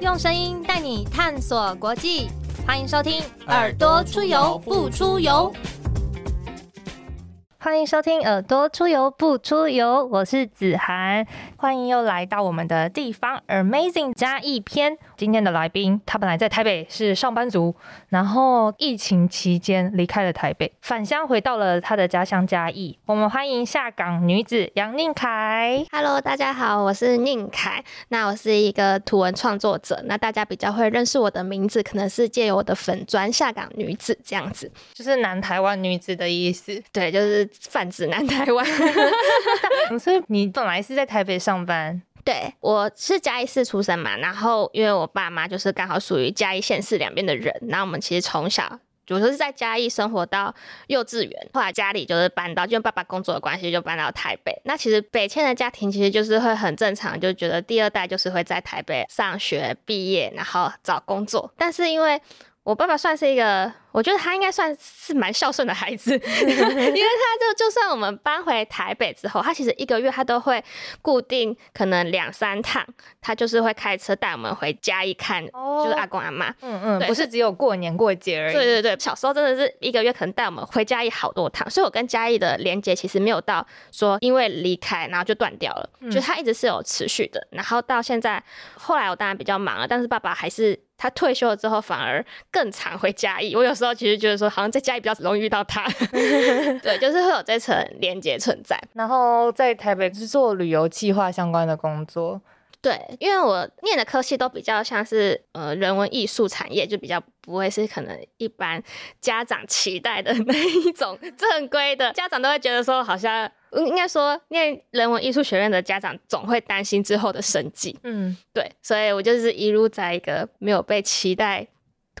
用声音带你探索国际，欢迎收听《耳朵出游不出游》。欢迎收听《耳朵出游不出游》，我是子涵，欢迎又来到我们的地方 Amazing 加一篇。今天的来宾，他本来在台北是上班族，然后疫情期间离开了台北，返乡回到了他的家乡嘉义。我们欢迎下岗女子杨宁凯。Hello，大家好，我是宁凯。那我是一个图文创作者。那大家比较会认识我的名字，可能是借由我的粉砖下岗女子这样子。就是南台湾女子的意思。对，就是泛指南台湾。所以你本来是在台北上上班，对，我是嘉义市出生嘛，然后因为我爸妈就是刚好属于嘉义县市两边的人，然后我们其实从小。我就是在嘉义生活到幼稚园，后来家里就是搬到，因为爸爸工作的关系就搬到台北。那其实北迁的家庭其实就是会很正常，就觉得第二代就是会在台北上学、毕业，然后找工作。但是因为我爸爸算是一个，我觉得他应该算是蛮孝顺的孩子，因为他就就算我们搬回台北之后，他其实一个月他都会固定可能两三趟，他就是会开车带我们回家一看，哦就是阿公阿妈。嗯嗯，对不是只有过年过节而已。对对对，小时候真的是一个月可能带我们回家义好多趟，所以我跟嘉义的连接其实没有到说因为离开然后就断掉了，嗯就他一直是有持续的。然后到现在，后来我当然比较忙了，但是爸爸还是他退休了之后反而更常回家义。我有时候其实觉得说，好像在家里比较容易遇到他，对，就是会有这层连接存在。然后在台北是做旅游计划相关的工作。对，因为我念的科系都比较像是呃人文艺术产业，就比较不会是可能一般家长期待的那一种正规的，家长都会觉得说好像。嗯应该说，念人文艺术学院的家长总会担心之后的生计，嗯，对，所以我就是一路在一个没有被期待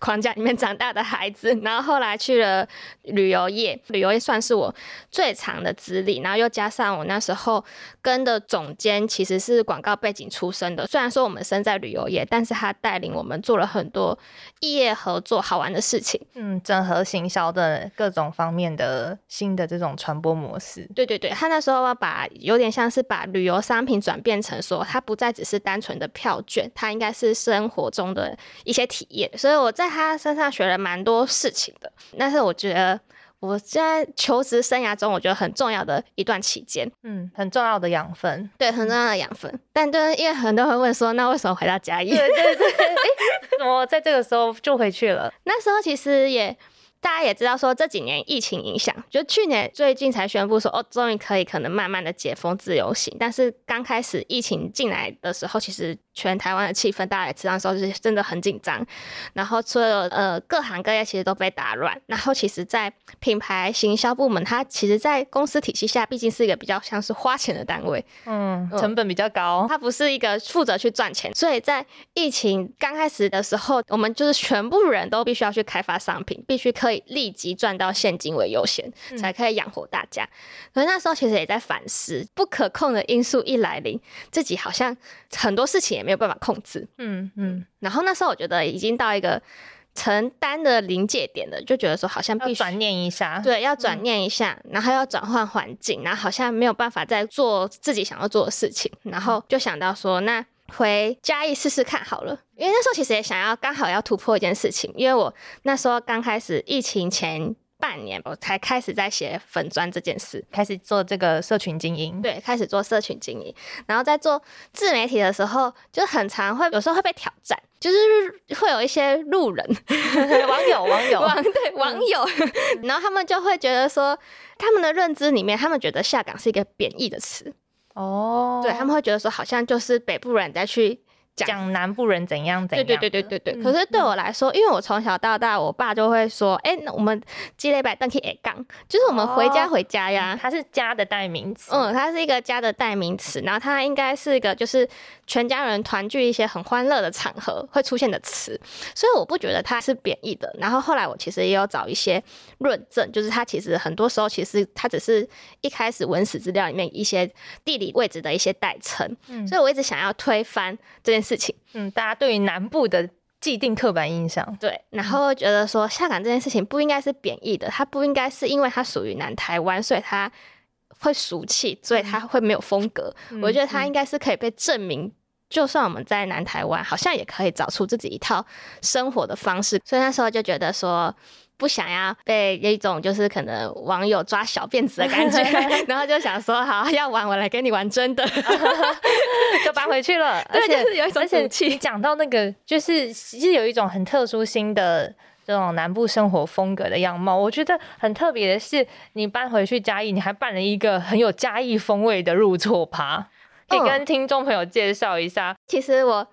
框架里面长大的孩子，然后后来去了旅游业，旅游业算是我最长的资历，然后又加上我那时候跟的总监其实是广告背景出身的，虽然说我们身在旅游业，但是他带领我们做了很多异业合作好玩的事情。嗯，整合行销的各种方面的新的这种传播模式。对对对，他那时候要把有点像是把旅游商品转变成说，它不再只是单纯的票券，它应该是生活中的一些体验。所以我在他身上学了蛮多事情的。但是我觉得我在求职生涯中，我觉得很重要的一段期间，嗯，很重要的养分。对，很重要的养分。但就是因为很多人会问说，那为什么回到嘉义？对对对，哎，怎么在这个时候就回去了？那时候其实也大家也知道说这几年疫情影响，就去年最近才宣布说哦，终于可以可能慢慢的解封自由行。但是刚开始疫情进来的时候，其实全台湾的气氛大家也知道，时候是真的很紧张。然后所有呃各行各业其实都被打乱。然后其实，在品牌行销部门，它其实，在公司体系下，毕竟是一个比较像是花钱的单位，嗯，嗯成本比较高。它不是一个负责去赚钱，所以在疫情刚开始的时候，我们就是全部人都必须要去开发商品，必须可以立即赚到现金为优先，嗯才可以养活大家。可是那时候其实也在反思，不可控的因素一来临，自己好像很多事情也没有办法控制。嗯嗯，然后那时候我觉得已经到一个承担的临界点了，就觉得说好像必须要转念一下。，对，要转念一下，然后要转换环境，然后好像没有办法再做自己想要做的事情，然后就想到说，那回嘉义试试看好了。因为那时候其实也想要刚好要突破一件事情，因为我那时候刚开始疫情前半年，我才开始在写粉砖这件事。开始做这个社群经营。对，开始做社群经营，然后在做自媒体的时候，就很常会有时候会被挑战，就是会有一些路人，网 友网友，网 对网友，然后他们就会觉得说，他们的认知里面，他们觉得下岗是一个贬义的词，哦，对他们会觉得说，好像就是北部人在去讲。南部人怎样怎样。对对对对对，嗯可是对我来说，因为我从小到大，我爸就会说：“哎、那我们积累百登去 A 杠，就是我们回家哦回家呀。它是家的代名词。嗯，它是一个家的代名词，然后它应该是一个就是全家人团聚一些很欢乐的场合会出现的词，所以我不觉得它是贬义的。然后后来我其实也有找一些论证，就是它其实很多时候其实它只是一开始文史资料里面一些地理位置的一些代称，嗯所以我一直想要推翻这件事情。嗯，大家对于南部的既定刻板印象。对，然后觉得说下岗这件事情不应该是贬义的，它不应该是因为它属于南台湾，所以它会俗气，所以它会没有风格。嗯我觉得它应该是可以被证明就算我们在南台湾，好像也可以找出自己一套生活的方式。所以那时候就觉得说。不想要被一种就是可能网友抓小辫子的感觉，然后就想说好要玩，我来跟你玩真的，就搬回去了。而且有一种讲到那个，就是其实有一种很特殊新的这种南部生活风格的样貌。我觉得很特别的是，你搬回去嘉义，你还办了一个很有嘉义风味的入错趴，可以嗯跟听众朋友介绍一下。其实我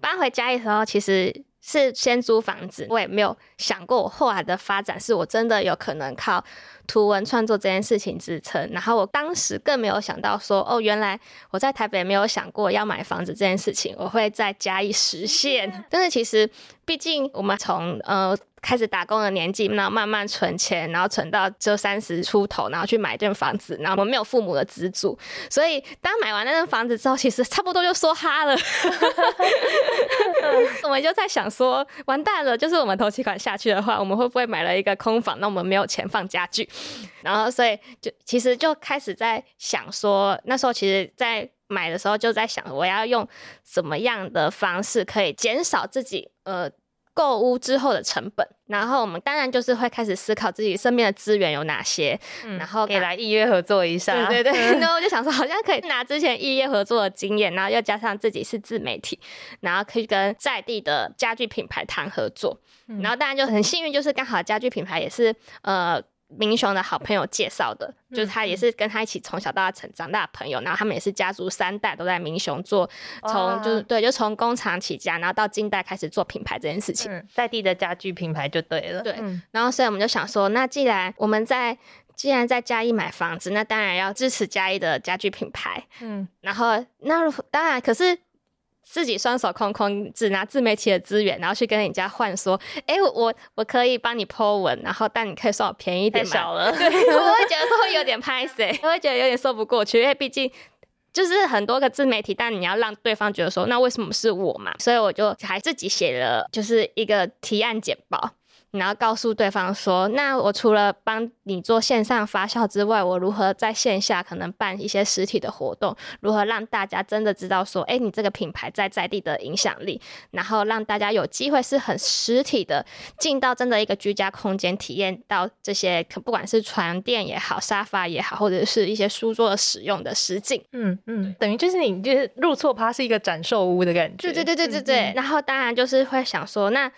搬回家的时候，其实是先租房子，我也没有想过我后来的发展是我真的有可能靠图文创作这件事情支撑。然后我当时更没有想到说，哦，原来我在台北没有想过要买房子这件事情，我会在嘉义实现。但是其实，毕竟我们从呃。开始打工的年纪，然后慢慢存钱，然后存到就三十出头，然后去买一间房子，然后我们没有父母的资助，所以当买完那间房子之后，其实差不多就说哈了。我们就在想说，完蛋了，就是我们头期款下去的话，我们会不会买了一个空房？那我们没有钱放家具，然后所以就其实就开始在想说，那时候其实，在买的时候就在想，我要用什么样的方式可以减少自己呃。购物之后的成本，然后我们当然就是会开始思考自己身边的资源有哪些，嗯然后可以来预约合作一下。对对对，然后我就想说，好像可以拿之前预约合作的经验，然后又加上自己是自媒体，然后可以跟在地的家具品牌谈合作，嗯然后当然就很幸运，就是刚好家具品牌也是呃。明雄的好朋友介绍的，就是他也是跟他一起从小到大成长大的朋友，然后他们也是家族三代都在明雄做，从就是对，就从工厂起家，然后到近代开始做品牌这件事情。嗯，在地的家具品牌就对了。对嗯然后所以我们就想说，那既然我们在既然在嘉义买房子，那当然要支持嘉义的家具品牌。嗯，然后那如当然，可是自己双手空空，只拿自媒体的资源，然后去跟人家换说，哎，我我我可以帮你 Po 文，然后但你可以算我便宜点嘛。少了。对，我会觉得说会有点拍死，我 会觉得有点说不过去，因为毕竟。就是很多个自媒体，但你要让对方觉得说，那为什么是我嘛？所以我就还自己写了，就是一个提案简报，然后告诉对方说，那我除了帮你做线上发酵之外，我如何在线下可能办一些实体的活动，如何让大家真的知道说，哎，你这个品牌在在地的影响力，然后让大家有机会是很实体的进到真的一个居家空间，体验到这些可不管是床垫也好、沙发也好，或者是一些书桌的使用的实景。嗯嗯，等于就是你就是入错趴是一个展售屋的感觉。对对对对对对。然后当然就是会想说，那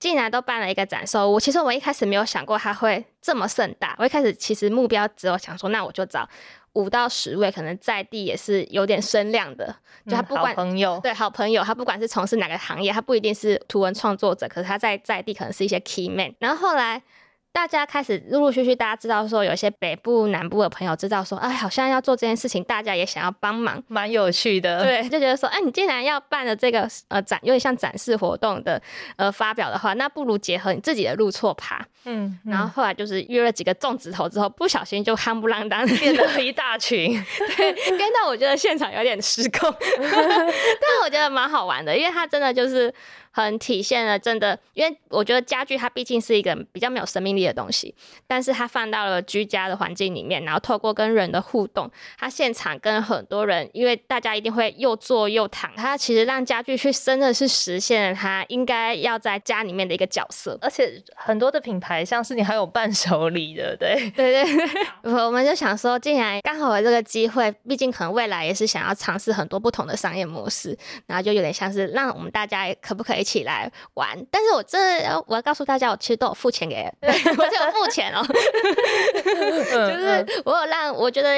既然都办了一个展售屋，其实我一开始没有想过它会这么盛大。我一开始其实目标只有想说，那我就找五到十位，可能在地也是有点声量的，就他不管、朋友，对好朋友，他不管是从事哪个行业，他不一定是图文创作者，可是他在在地可能是一些 key man。然后后来大家开始陆陆续续，大家知道说，有些北部、南部的朋友知道说，哎，好像要做这件事情，大家也想要帮忙。蛮有趣的。，对，就觉得说，哎，你既然要办了这个呃展，有点像展示活动的呃发表的话，那不如结合你自己的入错爬。嗯，然后后来就是约了几个粽子头之后，不小心就夯不啷当变得一大群。对，跟到我觉得现场有点失控，但我觉得蛮好玩的，因为它真的就是很体现了真的，因为我觉得家具它毕竟是一个比较没有生命力的东西，但是它放到了居家的环境里面，然后透过跟人的互动，它现场跟很多人，因为大家一定会又坐又躺，它其实让家具去真的是实现了它应该要在家里面的一个角色。而且很多的品牌，像是你还有伴手礼的，对，对对 对，我们就想说，既然刚好有这个机会，毕竟可能未来也是想要尝试很多不同的商业模式，然后就有点像是让我们大家可不可以一起来玩？但是我这我要告诉大家，我其实都有付钱给，对 我就有付钱哦，就 就是我有让我觉得。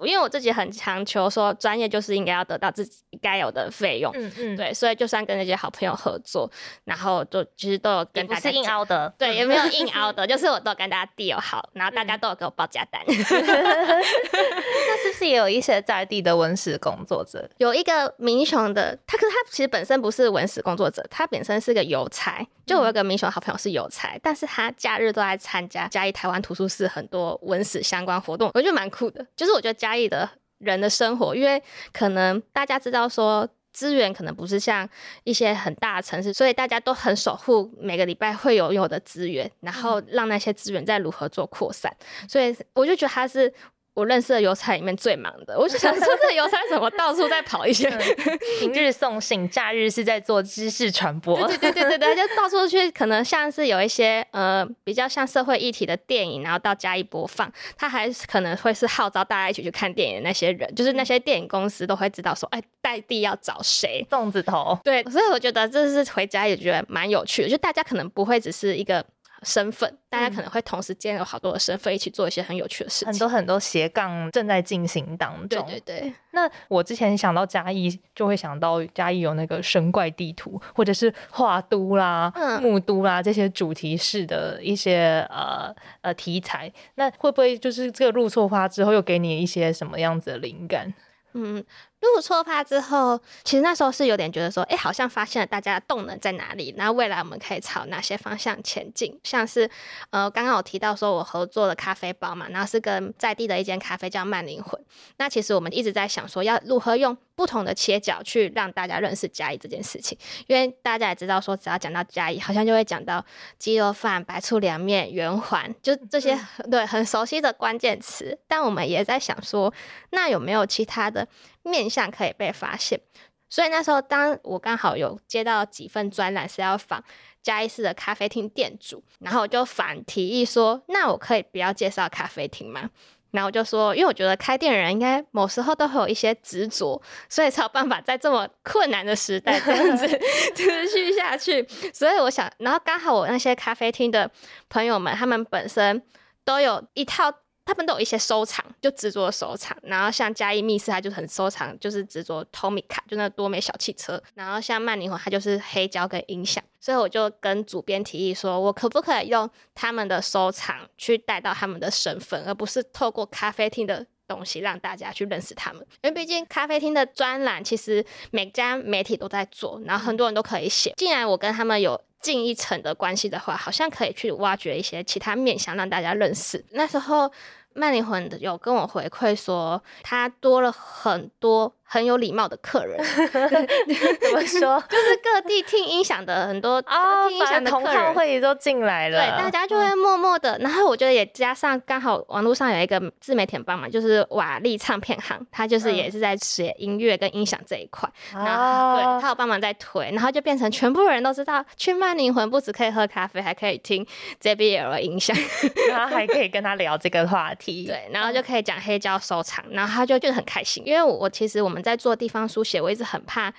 因为我自己很强求说，专业就是应该要得到自己该有的费用，嗯嗯，对，所以就算跟那些好朋友合作，然后就其实都有跟大家硬凹的，对，也没有 硬凹的，就是我都有跟大家 deal 好，然后大家都有给我报价单。那是不是也有一些在地的文史工作者？有一个民雄的，他可是他其实本身不是文史工作者，他本身是个邮差。就我有个民雄好朋友是邮差，但是他假日都在参加嘉义台湾图书室很多文史相关活动，我觉得蛮酷的。就是我觉得嘉义的人的生活，因为可能大家知道说。资源可能不是像一些很大的城市，所以大家都很守护每个礼拜会有有的资源，然后让那些资源再如何做扩散。所以我就觉得他是我认识的邮差里面最忙的。我就想说，这邮差怎么到处在跑一些？平日送信，假日是在做知识传播。对对对对对，就到处去，可能像是有一些呃比较像社会议题的电影，然后到嘉义播放，他还是可能会是号召大家一起去看电影的那些人，就是那些电影公司都会知道说，哎，代地要找谁，粽子头。对，所以我觉得这是回家也觉得蛮有趣的，就大家可能不会只是一个。身份，大家可能会同时兼有好多的身份，一起做一些很有趣的事情。很多很多斜杠正在进行当中。对对对。那我之前想到嘉义，就会想到嘉义有那个神怪地图，或者是画都啦、木都啦这些主题式的一些呃呃题材。那会不会就是这个入错花之后，又给你一些什么样子的灵感？嗯。入错发之后，其实那时候是有点觉得说，哎，好像发现了大家的动能在哪里，然后未来我们可以朝哪些方向前进。像是，呃，刚刚我提到说我合作的咖啡包嘛，然后是跟在地的一间咖啡叫慢灵魂。那其实我们一直在想说，要如何用不同的切角去让大家认识嘉义这件事情。因为大家也知道说，只要讲到嘉义，好像就会讲到鸡肉饭、白醋凉面、圆环，就这些对很熟悉的关键词。但我们也在想说，那有没有其他的？面相可以被发现，所以那时候当我刚好有接到几份专栏是要访嘉义市的咖啡厅店主，然后我就反提议说：“那我可以不要介绍咖啡厅吗？”然后我就说：“因为我觉得开店人应该某时候都会有一些执着，所以才有办法在这么困难的时代这样子 持续下去。所以我想，然后刚好我那些咖啡厅的朋友们，他们本身都有一套。”他们都有一些收藏，就执着收藏。然后像嘉义密室，他就很收藏，就是执着 Tomica，就那多美小汽车。然后像曼宁魂，它就是黑胶跟音响。所以我就跟主编提议说，我可不可以用他们的收藏去带到他们的身份，而不是透过咖啡厅的东西让大家去认识他们？因为毕竟咖啡厅的专栏，其实每家媒体都在做，然后很多人都可以写。既然我跟他们有近一层的关系的话，好像可以去挖掘一些其他面向，让大家认识。那时候。曼灵魂有跟我回馈说，他多了很多。很有礼貌的客人，怎么说？就是各地听音响的很多听音响的客人会都进来了，对，大家就会默默的。然后我觉得也加上刚好网络上有一个自媒体帮忙，就是瓦力唱片行，他就是也是在写音乐跟音响这一块，然后对他有帮忙在推，然后就变成全部人都知道，去曼灵魂不只可以喝咖啡，还可以听 JBL 的音响，然后还可以跟他聊这个话题，对，然后就可以讲黑胶收藏，然后他就觉得很开心，因为我其实我们。在做地方书写，我一直很怕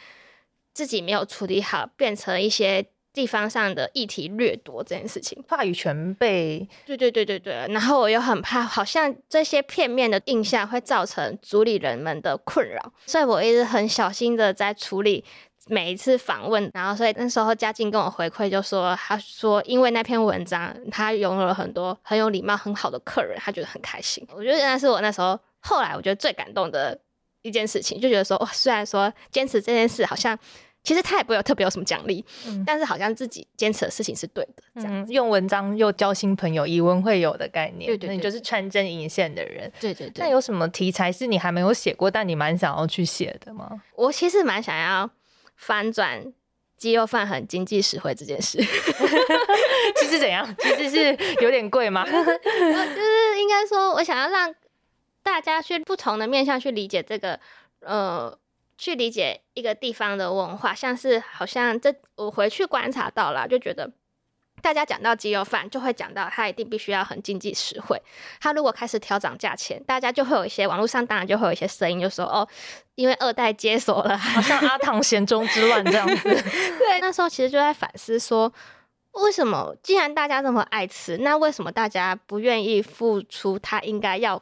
自己没有处理好，变成一些地方上的议题掠夺这件事情，话语权被对对对对对，然后我又很怕，好像这些片面的印象会造成主理人们的困扰，所以我一直很小心的在处理每一次访问。然后，所以那时候嘉靖跟我回馈就说，他说因为那篇文章，他拥有了很多很有礼貌、很好的客人，他觉得很开心。我觉得那是我那时候后来我觉得最感动的。一件事情就觉得说，哇，虽然说坚持这件事好像其实他也不会有特别有什么奖励，但是好像自己坚持的事情是对的。这样用文章又交新朋友，以文会友的概念，对对，那你就是穿针引线的人。对对对。那有什么题材是你还没有写过，但你蛮想要去写的吗？我其实蛮想要翻转鸡肉饭很经济实惠这件事。其实怎样？其实是有点贵吗？就是应该说，我想要让。大家去不同的面向去理解这个，呃，去理解一个地方的文化，像是好像这我回去观察到了，就觉得大家讲到鸡肉饭，就会讲到它一定必须要很经济实惠。它如果开始调涨价钱，大家就会有一些网络上当然就会有一些声音，就说哦，因为二代接手了，好像阿 唐贤中之乱这样子。对，那时候其实就在反思说，为什么既然大家这么爱吃，那为什么大家不愿意付出他应该要？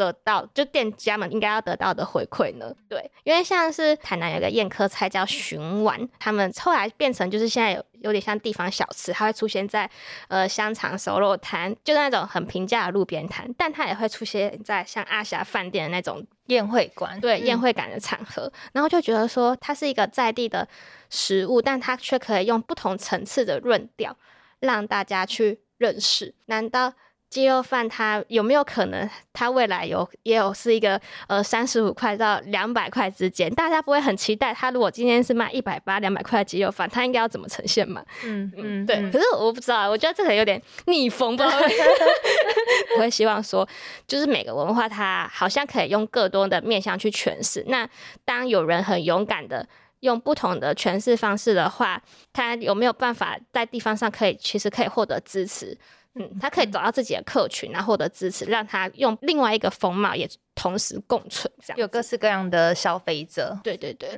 得到就店家们应该要得到的回馈呢？对，因为像是台南有个宴客菜叫寻丸，他们后来变成就是现在有有点像地方小吃，它会出现在呃香肠熟肉摊，就是那种很平价的路边摊，但它也会出现在像阿霞饭店的那种宴会馆，对宴会感的场合，然后就觉得说它是一个在地的食物，但它却可以用不同层次的润调让大家去认识，难道？鸡肉饭它有没有可能，它未来有也有是一个呃三十五块到两百块之间，大家不会很期待它如果今天是卖一百八、两百块的鸡肉饭，它应该要怎么呈现嘛？嗯嗯，对。可是我不知道，我觉得这个有点逆风，不知道。我会希望说，就是每个文化它好像可以用更多的面向去诠释。那当有人很勇敢的用不同的诠释方式的话，他有没有办法在地方上可以其实可以获得支持？嗯，他可以找到自己的客群，然后获得支持，让他用另外一个风貌也同时共存，这样有各式各样的消费者。对对对，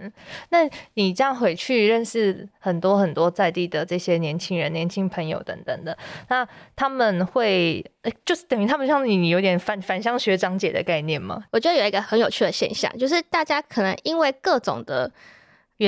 那你这样回去认识很多很多在地的这些年轻人、年轻朋友等等的，那他们会就是等于他们像你，你有点反返乡学长姐的概念吗？我觉得有一个很有趣的现象，就是大家可能因为各种的。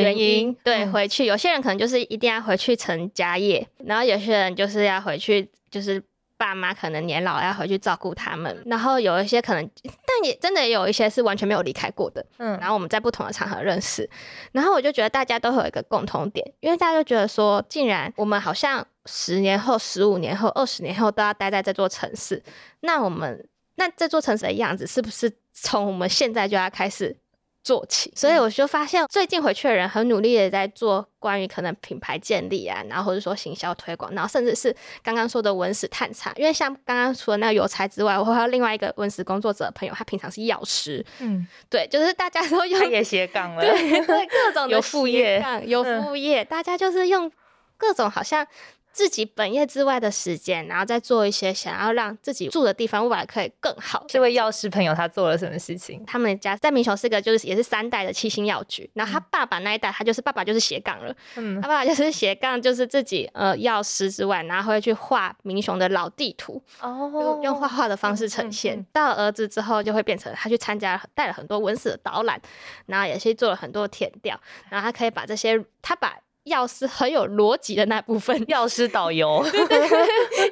原因对回去，有些人可能就是一定要回去成家业，然后有些人就是要回去，就是爸妈可能年老要回去照顾他们，然后有一些可能，但也真的也有一些是完全没有离开过的，嗯，然后我们在不同的场合认识，然后我就觉得大家都有一个共同点，因为大家就觉得说，既然我们好像十年后、十五年后、二十年后都要待在这座城市，那我们那这座城市的样子是不是从我们现在就要开始？做起，所以我就发现最近回去的人很努力的在做关于可能品牌建立啊，然后或者说行销推广，然后甚至是刚刚说的文史探查。因为像刚刚除了那个邮差之外，我还有另外一个文史工作者朋友，他平常是药师。嗯，对，就是大家都用也斜杠了，对对，各种有副业，有副业，大家就是用各种好像。自己本业之外的时间，然后再做一些想要让自己住的地方未来可以更好。这位药师朋友他做了什么事情？他们家在民雄是个就是也是三代的七星药局，然后他爸爸那一代他就是爸爸就是斜杠了，嗯，他爸爸就是斜杠，就是自己呃药师之外，然后会去画民雄的老地图，哦，用画画的方式呈现。到儿子之后就会变成他去参加带了很多文史的导览，然后也是做了很多填调，然后他可以把这些他把。药师很有逻辑的那部分，药师导游。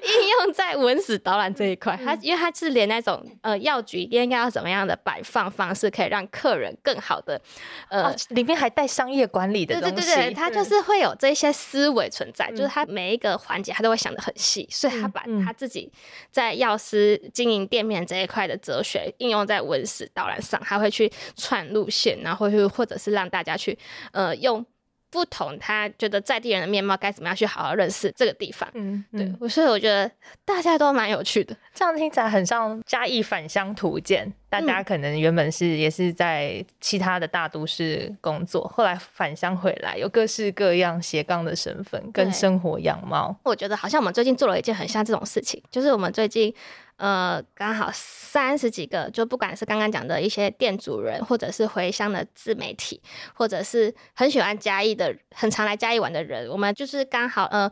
应用在文史导览这一块，他因为他是连那种呃药局应该要怎么样的摆放方式，可以让客人更好的呃，里面还带商业管理的东西，对对对，他就是会有这些思维存在，就是他每一个环节他都会想的很细，所以他把他自己在药师经营店面这一块的哲学应用在文史导览上，他会去串路线，然后去或者是让大家去呃用。不同，他觉得在地人的面貌该怎么样去好好认识这个地方。嗯，对，所以我觉得大家都蛮有趣的。这样听起来很像嘉义返乡图鉴。大家可能原本是也是在其他的大都市工作，后来返乡回来，有各式各样斜杠的身份跟生活样貌。我觉得好像我们最近做了一件很像这种事情，就是我们最近。呃，刚好三十几个，就不管是刚刚讲的一些店主人，或者是回乡的自媒体，或者是很喜欢嘉义的、很常来嘉义玩的人，我们就是刚好呃，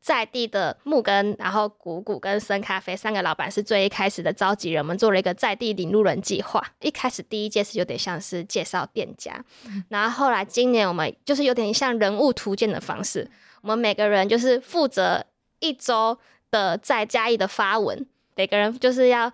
在地的木根，然后谷谷跟生咖啡三个老板是最一开始的召集人，我们做了一个在地领路人计划。一开始第一届是有点像是介绍店家，然后后来今年我们就是有点像人物图鉴的方式，我们每个人就是负责一周的在嘉义的发文。每个人就是要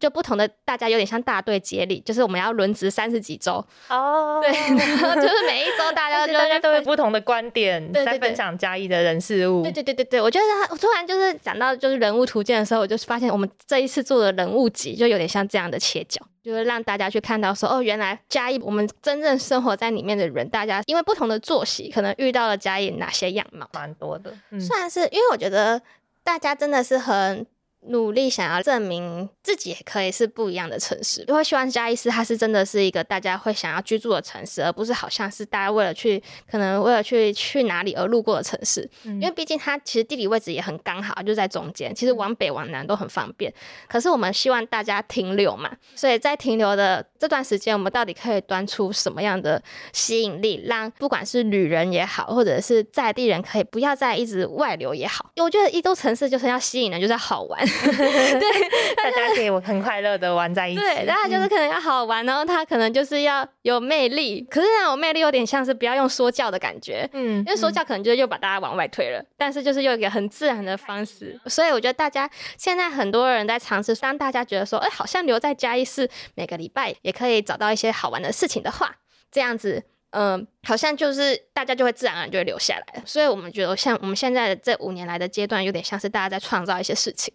就不同的，大家有点像大队接力，就是我们要轮值三十几周哦，对，然后就是每一周大家 大家都有不同的观点，在分享嘉义的人事物。对对对对对，我觉得我突然就是讲到就是人物图鉴的时候，我就发现我们这一次做的人物集就有点像这样的切角，就是让大家去看到说哦，原来嘉义我们真正生活在里面的人，大家因为不同的作息，可能遇到了嘉义哪些样貌，蛮多的。算是因为我觉得大家真的是很。努力想要证明自己可以是不一样的城市，因为希望嘉义市它是真的是一个大家会想要居住的城市，而不是好像是大家为了去可能为了去去哪里而路过的城市。因为毕竟它其实地理位置也很刚好，就在中间，其实往北往南都很方便。可是我们希望大家停留嘛，所以在停留的这段时间，我们到底可以端出什么样的吸引力，让不管是旅人也好，或者是在地人可以不要再一直外流也好。我觉得一座城市就是要吸引人，就是要好玩。对，大家可以很快乐的玩在一起。对，大家就是可能要好玩，然后他可能就是要有魅力。可是那种魅力有点像是不要用说教的感觉，嗯，因为说教可能就又把大家往外推了。但是就是用一个很自然的方式，所以我觉得大家现在很多人在尝试，当大家觉得说，哎，好像留在嘉义市每个礼拜也可以找到一些好玩的事情的话，这样子。嗯，好像就是大家就会自然而然就会留下来。所以我们觉得，像我们现在的这五年来的阶段，有点像是大家在创造一些事情，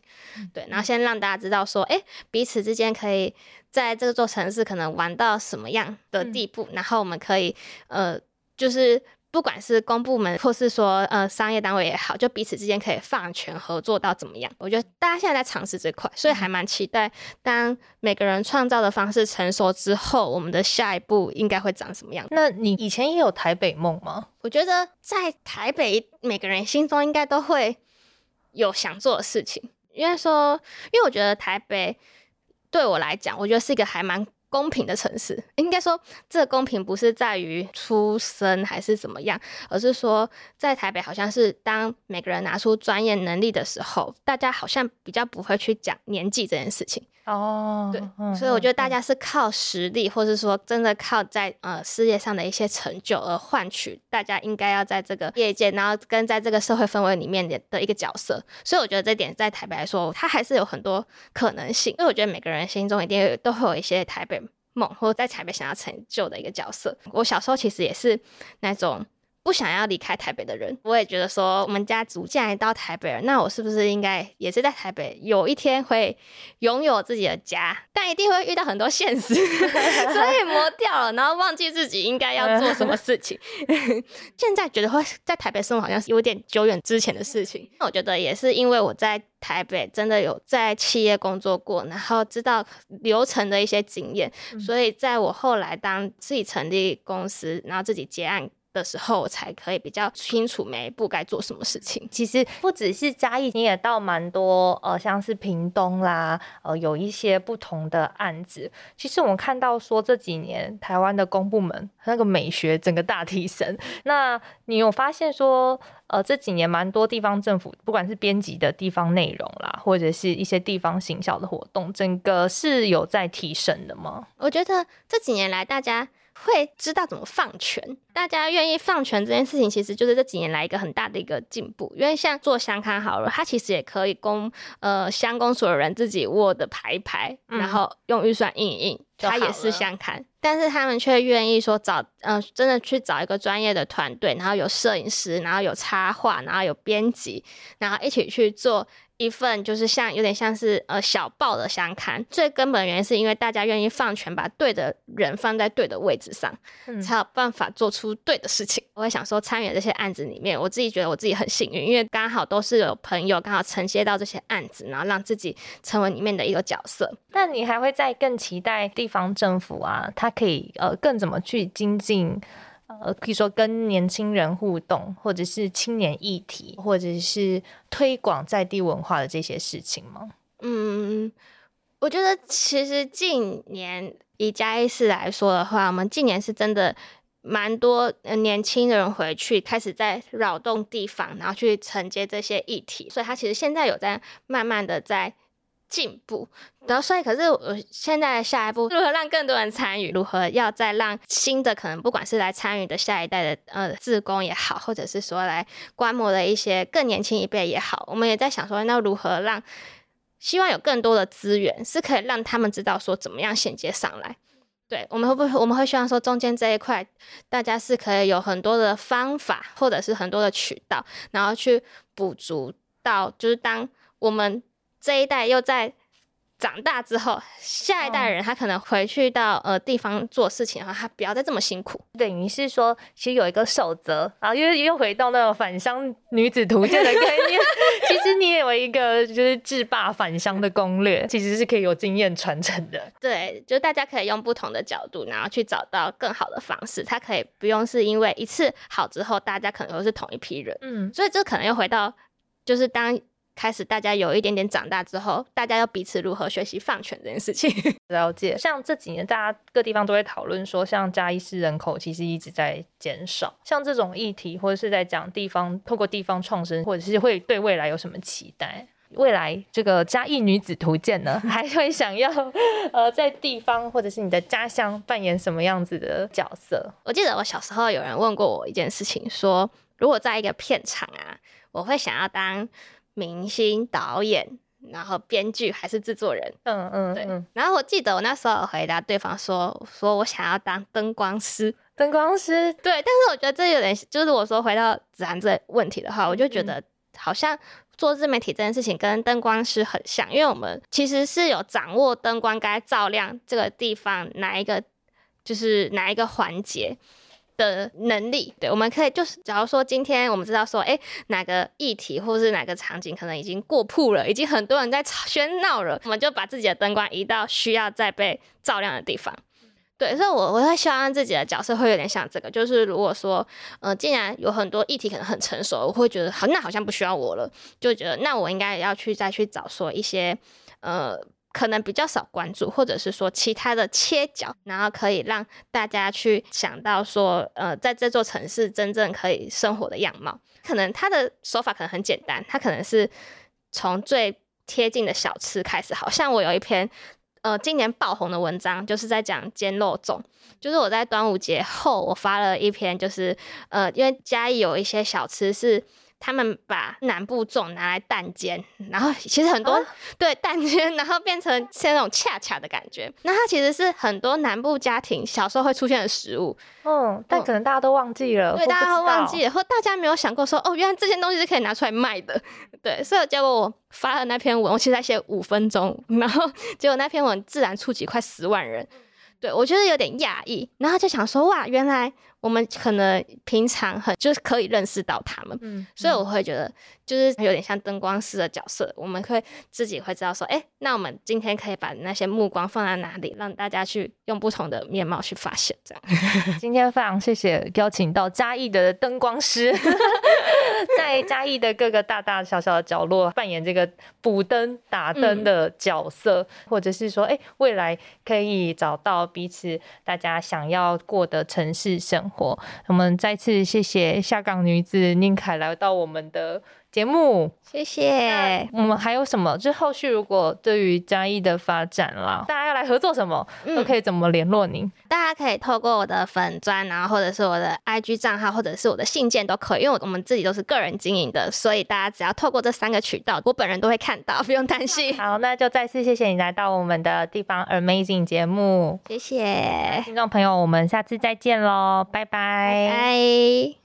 对，然后先让大家知道说，哎，彼此之间可以在这座城市可能玩到什么样的地步，然后我们可以呃，就是。不管是公部门或是说呃商业单位也好，就彼此之间可以放权合作到怎么样？我觉得大家现在在尝试这块，所以还蛮期待。当每个人创造的方式成熟之后，我们的下一步应该会长什么样？那你以前也有台北梦吗？我觉得在台北，每个人心中应该都会有想做的事情。因为说，因为我觉得台北对我来讲，我觉得是一个还蛮。公平的城市，应该说这个公平不是在于出生还是怎么样，而是说在台北好像是当每个人拿出专业能力的时候，大家好像比较不会去讲年纪这件事情。哦，对，所以我觉得大家是靠实力，或是说真的靠在呃事业上的一些成就而换取大家应该要在这个业界，然后跟在这个社会氛围里面的的一个角色。所以我觉得这点在台北来说，它还是有很多可能性。因为我觉得每个人心中一定都会有一些台北梦，或者在台北想要成就的一个角色。我小时候其实也是那种。不想要离开台北的人，我也觉得说，我们家族既然到台北了，那我是不是应该也是在台北有一天会拥有自己的家？但一定会遇到很多现实，所以磨掉了，然后忘记自己应该要做什么事情。现在觉得会在台北生活好像是有点久远之前的事情。那我觉得也是因为我在台北真的有在企业工作过，然后知道流程的一些经验，所以在我后来当自己成立公司，然后自己接案。的时候才可以比较清楚每一步该做什么事情。其实不只是嘉义，你也到蛮多呃，像是屏东啦，呃，有一些不同的案子。其实我们看到说这几年台湾的公部门那个美学整个大提升。那你有发现说，呃，这几年蛮多地方政府，不管是编辑的地方内容啦，或者是一些地方行销的活动，整个是有在提升的吗？我觉得这几年来大家。会知道怎么放权，大家愿意放权这件事情，其实就是这几年来一个很大的一个进步。因为像做相刊好了，它其实也可以供呃相公所有人自己 Word 排排，然后用预算印一印，它也是相刊。但是他们却愿意说找嗯，真的去找一个专业的团队，然后有摄影师，然后有插画，然后有编辑，然后一起去做。一份就是像有点像是呃小报的相刊，最根本原因是因为大家愿意放权，把对的人放在对的位置上，才有办法做出对的事情。我会想说，参与这些案子里面，我自己觉得我自己很幸运，因为刚好都是有朋友刚好承接到这些案子，然后让自己成为里面的一个角色。那你还会再更期待地方政府啊，它可以呃更怎么去精进？呃，可以说跟年轻人互动，或者是青年议题，或者是推广在地文化的这些事情吗？嗯，我觉得其实近年以嘉义市来说的话，我们近年是真的蛮多年轻人回去开始在扰动地方，然后去承接这些议题，所以他其实现在有在慢慢的在。进步，然后所以可是我现在下一步如何让更多人参与？如何要再让新的可能不管是来参与的下一代的呃自工也好，或者是说来观摩的一些更年轻一辈也好，我们也在想说，那如何让希望有更多的资源是可以让他们知道说怎么样衔接上来？对，我们会不会我们会希望说中间这一块大家是可以有很多的方法，或者是很多的渠道，然后去补足到就是当我们。这一代又在长大之后，下一代人他可能回去到呃地方做事情的话，他不要再这么辛苦。等于是说，其实有一个守则，然后又又回到那种返乡女子图鉴的概念。其实你也有一个就是制霸返乡的攻略，其实是可以有经验传承的。对，就大家可以用不同的角度，然后去找到更好的方式。他可以不用是因为一次好之后，大家可能都是同一批人。嗯，所以这可能又回到就是当。开始，大家有一点点长大之后，大家要彼此如何学习放权这件事情。了解，像这几年，大家各地方都会讨论说，像嘉义市人口其实一直在减少，像这种议题，或者是在讲地方透过地方创生，或者是会对未来有什么期待？未来这个嘉义女子图鉴呢，还会想要呃在地方或者是你的家乡扮演什么样子的角色？我记得我小时候有人问过我一件事情，说如果在一个片场啊，我会想要当。明星、导演，然后编剧还是制作人，嗯嗯，对。然后我记得我那时候回答对方说，说我想要当灯光师，灯光师，对，但是我觉得这有点，就是我说回到子涵这个问题的话，我就觉得好像做自媒体这件事情跟灯光师很像，因为我们其实是有掌握灯光该照亮这个地方哪一个，就是哪一个环节。的能力，对，我们可以就是，假如说今天我们知道说，哎，哪个议题或是哪个场景可能已经过曝了，已经很多人在喧闹了，我们就把自己的灯光移到需要再被照亮的地方。对，所以，我我会希望自己的角色会有点像这个，就是如果说，呃，既然有很多议题可能很成熟，我会觉得好，那好像不需要我了，就觉得那我应该要去再去找说一些，呃。可能比较少关注，或者是说其他的切角，然后可以让大家去想到说，呃，在这座城市真正可以生活的样貌。可能他的手法可能很简单，他可能是从最贴近的小吃开始。好像我有一篇，呃，今年爆红的文章，就是在讲煎肉粽。就是我在端午节后，我发了一篇，就是呃，因为嘉义有一些小吃是。他们把南部粽拿来蛋煎，然后 其实很多 对蛋煎，然后变成像那种恰恰的感觉。那它其实是很多南部家庭小时候会出现的食物。嗯，但可能大家都忘记了，对，大家都忘记了，或大家没有想过说，哦，原来这些东西是可以拿出来卖的。对，所以结果我发了那篇文，我其实才写五分钟，然后 结果那篇文自然触及快十万人。对我觉得有点讶异，然后就想说，哇，原来。我们可能平常很就是可以认识到他们，嗯，所以我会觉得就是有点像灯光师的角色，我们会自己会知道说，哎，那我们今天可以把那些目光放在哪里，让大家去用不同的面貌去发现。这样，今天非常谢谢邀请到嘉义的灯光师，在嘉义的各个大大小小的角落扮演这个补灯打灯的角色，或者是说，哎，未来可以找到彼此大家想要过的城市生。我们再次谢谢下岗女子宁凯来到我们的节目，谢谢。我们还有什么？就后续如果对于嘉义的发展啦，大家要来合作什么，都可以怎么联络您？大家可以透过我的粉砖，然后或者是我的 IG 账号，或者是我的信件都可以，因为我们自己都是个人经营的，所以大家只要透过这三个渠道，我本人都会看到，不用担心。好，那就再次谢谢你来到我们的地方 Amazing 节目，谢谢听众朋友，我们下次再见喽，拜拜。拜。